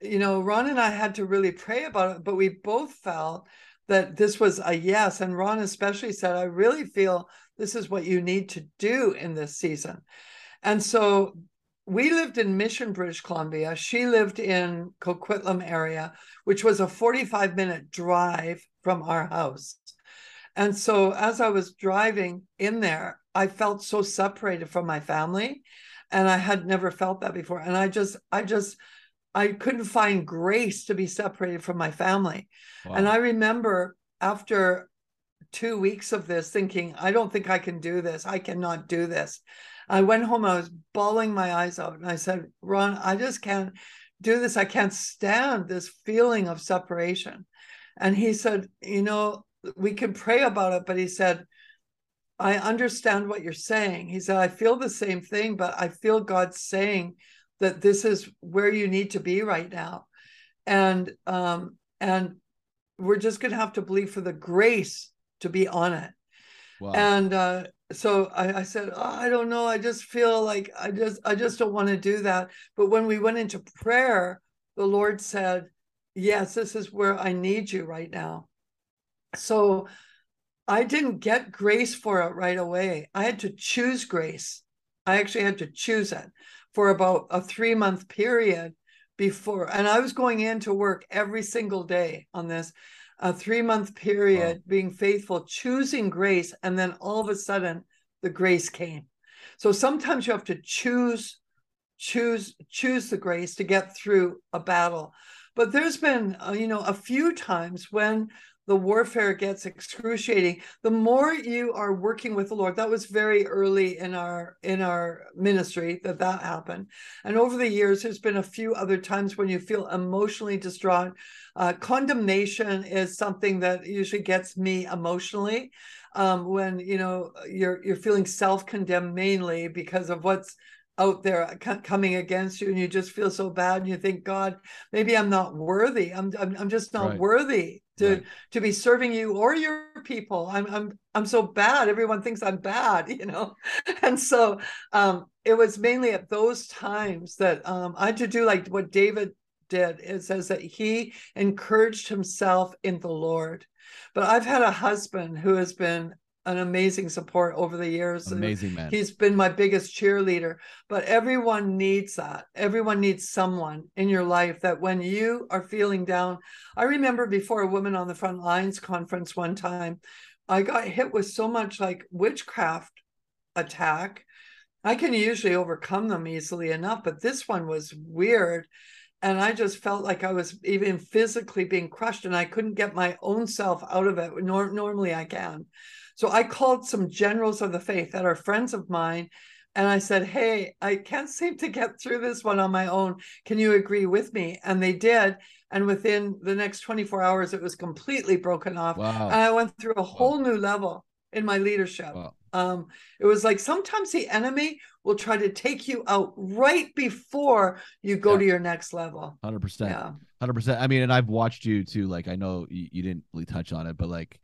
S3: you know Ron and I had to really pray about it, but we both felt that this was a yes, and Ron especially said, "I really feel this is what you need to do in this season." And so we lived in Mission, British Columbia. She lived in Coquitlam area, which was a 45 minute drive from our house. And so as I was driving in there, I felt so separated from my family. And I had never felt that before. And I just, I just, I couldn't find grace to be separated from my family. Wow. And I remember after two weeks of this thinking, I don't think I can do this. I cannot do this. I went home, I was bawling my eyes out, and I said, Ron, I just can't do this. I can't stand this feeling of separation. And he said, You know, we can pray about it, but he said, I understand what you're saying. He said, I feel the same thing, but I feel God saying that this is where you need to be right now. And um, and we're just going to have to believe for the grace to be on it. Wow. And uh, so I, I said, oh, I don't know. I just feel like I just I just don't want to do that. But when we went into prayer, the Lord said, Yes, this is where I need you right now. So I didn't get grace for it right away. I had to choose grace. I actually had to choose it for about a three month period before. And I was going into work every single day on this, a three month period, wow. being faithful, choosing grace. And then all of a sudden, the grace came. So sometimes you have to choose, choose, choose the grace to get through a battle. But there's been, uh, you know, a few times when the warfare gets excruciating the more you are working with the lord. That was very early in our in our ministry that that happened. And over the years there's been a few other times when you feel emotionally distraught. Uh, condemnation is something that usually gets me emotionally um, when you know you're you're feeling self-condemned mainly because of what's out there coming against you and you just feel so bad and you think god maybe i'm not worthy. I'm i'm, I'm just not right. worthy to right. to be serving you or your people. I'm i'm i'm so bad. Everyone thinks i'm bad you know? And so um it was mainly at those times that um i had to do like what david did. It says that he encouraged himself in the lord. But i've had a husband who has been an amazing support over the years.
S2: Amazing man.
S3: He's been my biggest cheerleader. But everyone needs that. Everyone needs someone in your life that when you are feeling down. I remember before a woman on the Front Lines conference one time, I got hit with so much like witchcraft attack. I can usually overcome them easily enough, but this one was weird. And I just felt like I was even physically being crushed and I couldn't get my own self out of it. Nor- normally I can. So I called some generals of the faith that are friends of mine. And I said, Hey, I can't seem to get through this one on my own. Can you agree with me? And they did. And within the next 24 hours, it was completely broken off. Wow. And I went through a whole wow. new level in my leadership. Wow. Um, it was like sometimes the enemy will try to take you out right before you go yeah. to your next level.
S2: 100%. Yeah. 100%. I mean, and I've watched you too. Like, I know you, you didn't really touch on it, but like,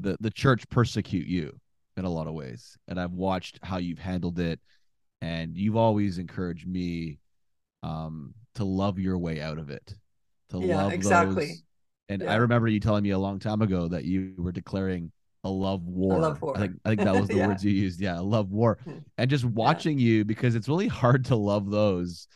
S2: the the church persecute you in a lot of ways and i've watched how you've handled it and you've always encouraged me um to love your way out of it to yeah, love exactly those. and yeah. i remember you telling me a long time ago that you were declaring a love war.
S3: A love war.
S2: I think I think that was the yeah. words you used. Yeah, a love war. Hmm. And just watching you because it's really hard to love those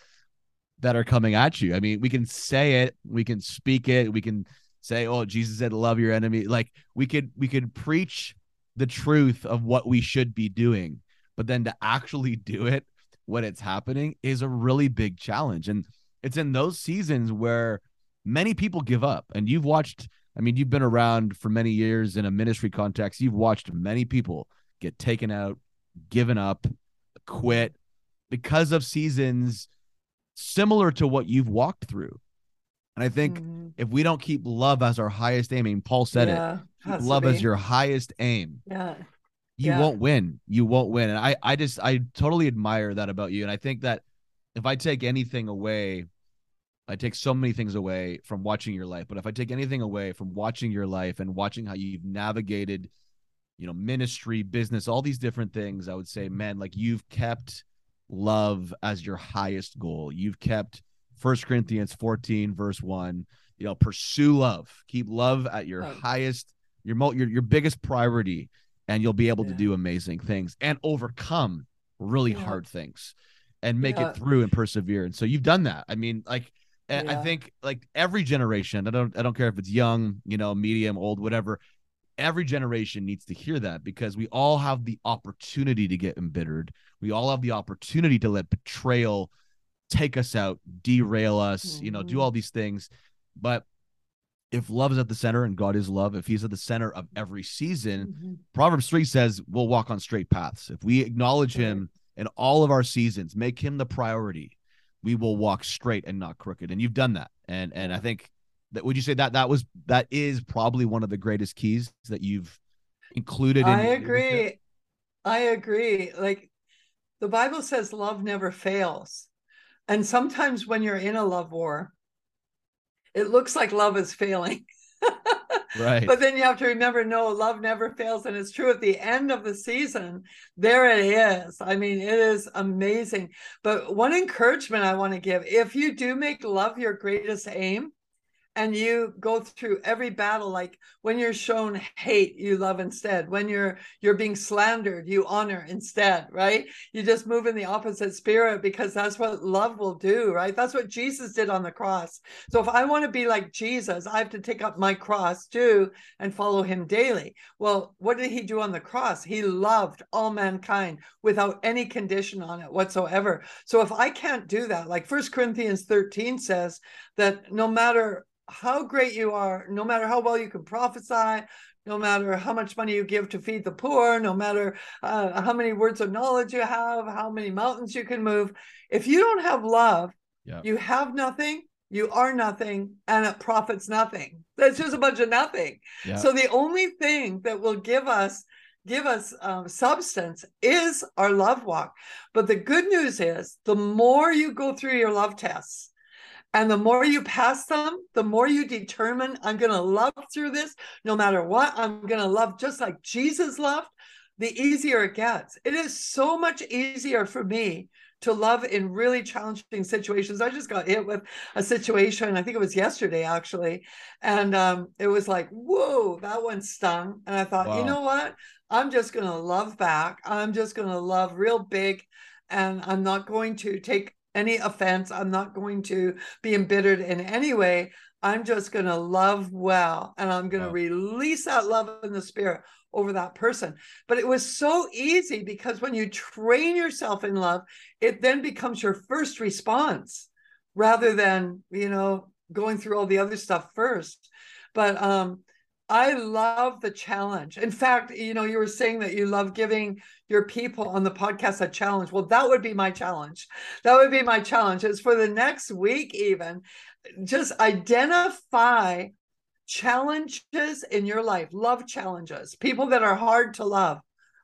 S2: that are coming at you. I mean, we can say it, we can speak it, we can say, "Oh, Jesus said, love your enemy." Like we could we could preach the truth of what we should be doing, but then to actually do it when it's happening is a really big challenge. And it's in those seasons where many people give up. And you've watched, I mean, you've been around for many years in a ministry context. You've watched many people get taken out, given up, quit because of seasons similar to what you've walked through. And I think mm-hmm. if we don't keep love as our highest aim, I mean, Paul said yeah, it, love as your highest aim.
S3: Yeah.
S2: You yeah. won't win. You won't win. And I, I just, I totally admire that about you. And I think that if I take anything away, I take so many things away from watching your life. But if I take anything away from watching your life and watching how you've navigated, you know, ministry, business, all these different things, I would say, man, like you've kept love as your highest goal. You've kept First Corinthians 14, verse 1. You know, pursue love. Keep love at your right. highest, your mo your, your biggest priority, and you'll be able yeah. to do amazing things and overcome really yeah. hard things and make yeah. it through and persevere. And so you've done that. I mean, like I think like every generation, I don't I don't care if it's young, you know, medium, old, whatever. Every generation needs to hear that because we all have the opportunity to get embittered. We all have the opportunity to let betrayal take us out, derail us, mm-hmm. you know, do mm-hmm. all these things. But if love is at the center and God is love, if he's at the center of every season, mm-hmm. Proverbs 3 says we'll walk on straight paths. If we acknowledge right. him in all of our seasons, make him the priority, we will walk straight and not crooked. And you've done that. And and I think that would you say that that was that is probably one of the greatest keys that you've included in
S3: I agree. I agree. Like the Bible says love never fails. And sometimes when you're in a love war, it looks like love is failing.
S2: right.
S3: But then you have to remember no, love never fails. And it's true at the end of the season, there it is. I mean, it is amazing. But one encouragement I want to give if you do make love your greatest aim, and you go through every battle like when you're shown hate you love instead. When you're you're being slandered you honor instead right? You just move in the opposite spirit because that's what love will do right? That's what jesus did on the cross. So if i want to be like jesus i have to take up my cross too and follow him daily. Well what did he do on the cross? He loved all mankind without any condition on it whatsoever. So if i can't do that like first corinthians 13 says that no matter how great you are, no matter how well you can prophesy, no matter how much money you give to feed the poor, no matter uh, how many words of knowledge you have, how many mountains you can move, if you don't have love, you have nothing, you are nothing, and it profits nothing. That's just a bunch of nothing. So the only thing that will give us give us um, substance is our love walk. But the good news is the more you go through your love tests, and the more you pass them, the more you determine, I'm going to love through this no matter what. I'm going to love just like Jesus loved, the easier it gets. It is so much easier for me to love in really challenging situations. I just got hit with a situation, I think it was yesterday actually. And um, it was like, whoa, that one stung. And I thought, wow. you know what? I'm just going to love back. I'm just going to love real big. And I'm not going to take any offense. I'm not going to be embittered in any way. I'm just going to love well and I'm going to wow. release that love in the spirit over that person. But it was so easy because when you train yourself in love, it then becomes your first response rather than, you know, going through all the other stuff first. But um I love the challenge. In fact, you know, you were saying that you love giving your people on the podcast a challenge. Well, that would be my challenge. That would be my challenge. Is for the next week, even just identify challenges in your life, love challenges, people that are hard to love.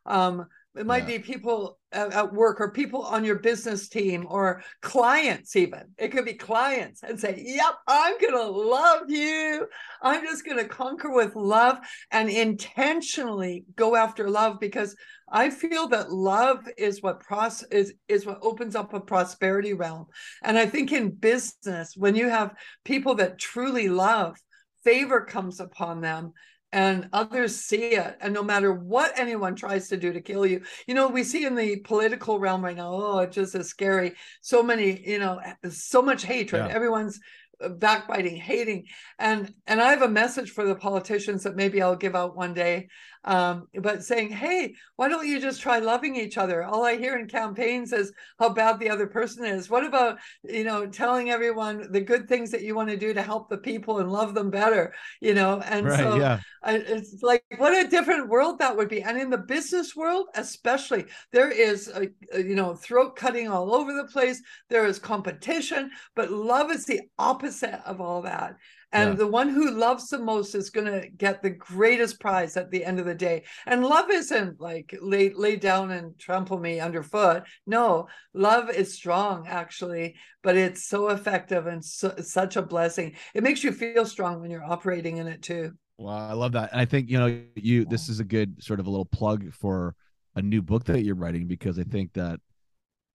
S3: Um, it might yeah. be people at work or people on your business team or clients, even. It could be clients and say, Yep, I'm going to love you. I'm just going to conquer with love and intentionally go after love because I feel that love is what pros- is, is what opens up a prosperity realm. And I think in business, when you have people that truly love, favor comes upon them and others see it and no matter what anyone tries to do to kill you you know we see in the political realm right now oh it just is scary so many you know so much hatred yeah. everyone's uh, backbiting hating and and i have a message for the politicians that maybe i'll give out one day um, but saying, hey, why don't you just try loving each other? All I hear in campaigns is how bad the other person is. What about, you know, telling everyone the good things that you want to do to help the people and love them better, you know? And right, so yeah. I, it's like, what a different world that would be. And in the business world, especially, there is, a, a, you know, throat cutting all over the place. There is competition, but love is the opposite of all that. And yeah. the one who loves the most is going to get the greatest prize at the end of the day. And love isn't like lay, lay down and trample me underfoot. No, love is strong, actually, but it's so effective and so, such a blessing. It makes you feel strong when you're operating in it too.
S2: Well, I love that. And I think, you know, you, this is a good sort of a little plug for a new book that you're writing because I think that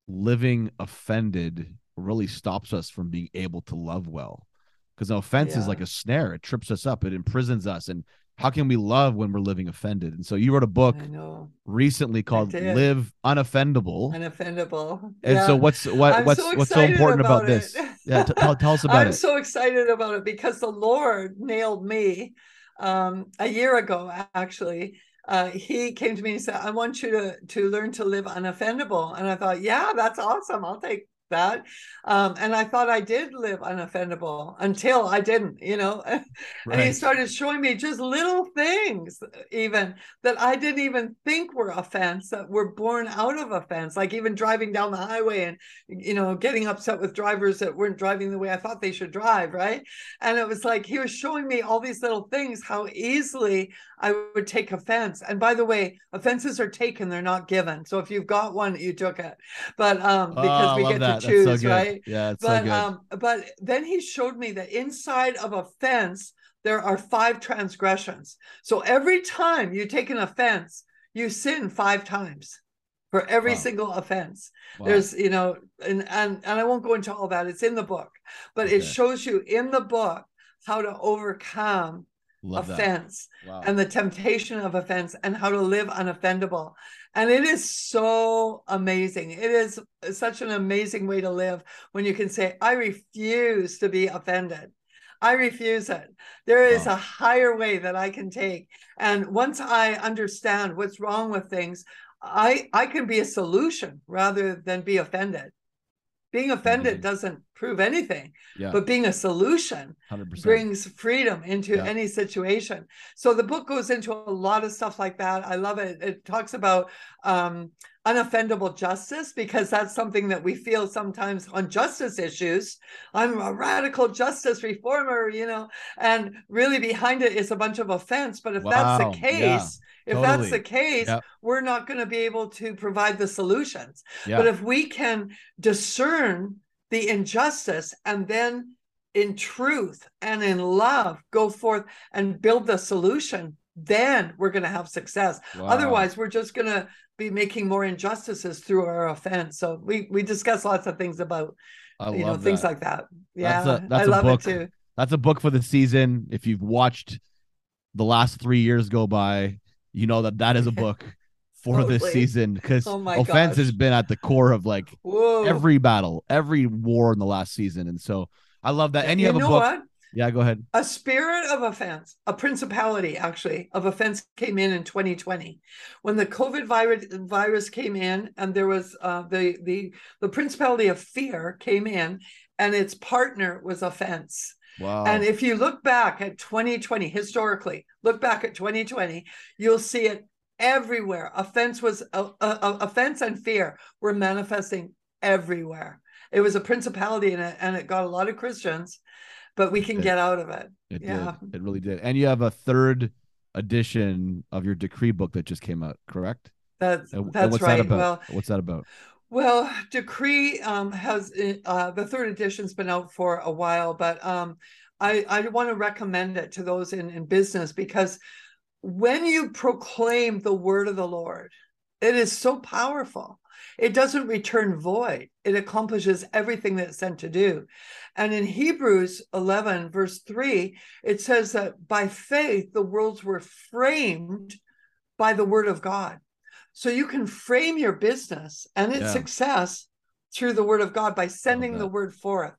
S2: living offended really stops us from being able to love well because offense yeah. is like a snare. It trips us up. It imprisons us. And how can we love when we're living offended? And so you wrote a book recently called "Live Unoffendable."
S3: Unoffendable.
S2: And yeah. so what's what I'm what's so what's so important about, about this? Yeah, t- tell, tell us about
S3: I'm
S2: it.
S3: I'm so excited about it because the Lord nailed me um, a year ago. Actually, uh, he came to me and said, "I want you to to learn to live unoffendable." And I thought, "Yeah, that's awesome. I'll take that. Um, and I thought I did live unoffendable until I didn't, you know. and he started showing me just little things, even that I didn't even think were offense, that were born out of offense, like even driving down the highway and, you know, getting upset with drivers that weren't driving the way I thought they should drive, right? And it was like he was showing me all these little things, how easily I would take offense. And by the way, offenses are taken, they're not given. So if you've got one, you took it. But um, because oh, we get that. to choose,
S2: so
S3: right?
S2: Yeah,
S3: but
S2: so
S3: um, but then he showed me that inside of a fence, there are five transgressions. So every time you take an offense, you sin five times for every wow. single offense. Wow. There's, you know, and, and and I won't go into all that. It's in the book, but okay. it shows you in the book how to overcome Love offense wow. and the temptation of offense and how to live unoffendable. And it is so amazing. It is such an amazing way to live when you can say, I refuse to be offended. I refuse it. There is wow. a higher way that I can take. And once I understand what's wrong with things, I I can be a solution rather than be offended. Being offended mm-hmm. doesn't prove anything, yeah. but being a solution 100%. brings freedom into yeah. any situation. So the book goes into a lot of stuff like that. I love it. It talks about um, unoffendable justice because that's something that we feel sometimes on justice issues. I'm a radical justice reformer, you know, and really behind it is a bunch of offense. But if wow. that's the case, yeah, if totally. that's the case, yep. we're not going to be able to provide the solutions. Yep. But if we can discern the injustice and then in truth and in love go forth and build the solution then we're going to have success wow. otherwise we're just going to be making more injustices through our offense. So we we discuss lots of things about I you know things like that. Yeah, that's a, that's I love
S2: book.
S3: it too.
S2: That's a book for the season. If you've watched the last three years go by, you know that that is a book for totally. this season because oh offense gosh. has been at the core of like Whoa. every battle, every war in the last season, and so I love that. And you, you have a book. What? Yeah, go ahead.
S3: A spirit of offense, a principality actually of offense came in in 2020 when the COVID virus virus came in, and there was uh, the the the principality of fear came in, and its partner was offense. Wow. And if you look back at 2020 historically, look back at 2020, you'll see it everywhere. Offense was uh, uh, offense and fear were manifesting everywhere. It was a principality, and it, and it got a lot of Christians but we can it, get out of it. It yeah.
S2: did. It really did. And you have a third edition of your decree book that just came out, correct?
S3: That's and, that's and right.
S2: That
S3: well,
S2: what's that about?
S3: Well, decree um, has uh, the third edition's been out for a while, but um, I I want to recommend it to those in in business because when you proclaim the word of the Lord, it is so powerful. It doesn't return void. It accomplishes everything that it's sent to do. And in Hebrews 11, verse 3, it says that by faith, the worlds were framed by the word of God. So you can frame your business and its yeah. success through the word of God by sending the word forth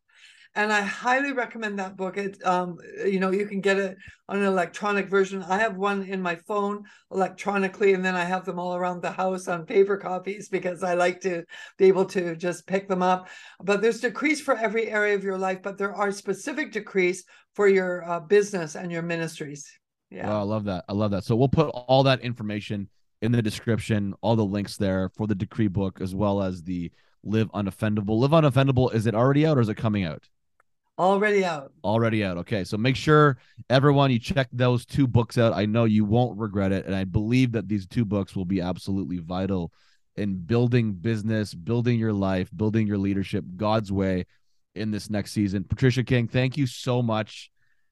S3: and I highly recommend that book. It, um, you know, you can get it on an electronic version. I have one in my phone electronically, and then I have them all around the house on paper copies because I like to be able to just pick them up. But there's decrees for every area of your life, but there are specific decrees for your uh, business and your ministries. Yeah,
S2: I love that. I love that. So we'll put all that information in the description, all the links there for the decree book, as well as the Live Unoffendable. Live Unoffendable, is it already out or is it coming out?
S3: Already out.
S2: Already out. Okay. So make sure everyone you check those two books out. I know you won't regret it. And I believe that these two books will be absolutely vital in building business, building your life, building your leadership God's way in this next season. Patricia King, thank you so much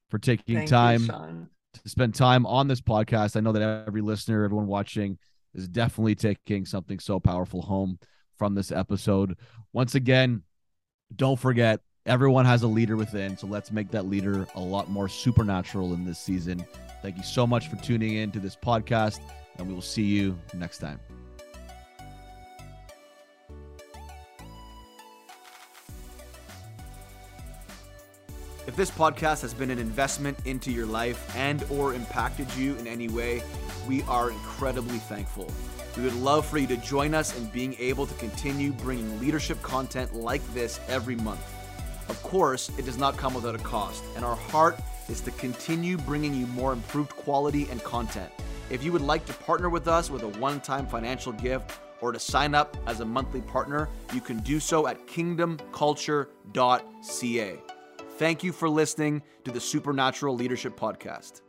S2: for taking thank time you, to spend time on this podcast. I know that every listener, everyone watching is definitely taking something so powerful home from this episode. Once again, don't forget Everyone has a leader within, so let's make that leader a lot more supernatural in this season. Thank you so much for tuning in to this podcast, and we will see you next time.
S1: If this podcast has been an investment into your life and or impacted you in any way, we are incredibly thankful. We would love for you to join us in being able to continue bringing leadership content like this every month. Of course, it does not come without a cost, and our heart is to continue bringing you more improved quality and content. If you would like to partner with us with a one time financial gift or to sign up as a monthly partner, you can do so at kingdomculture.ca. Thank you for listening to the Supernatural Leadership Podcast.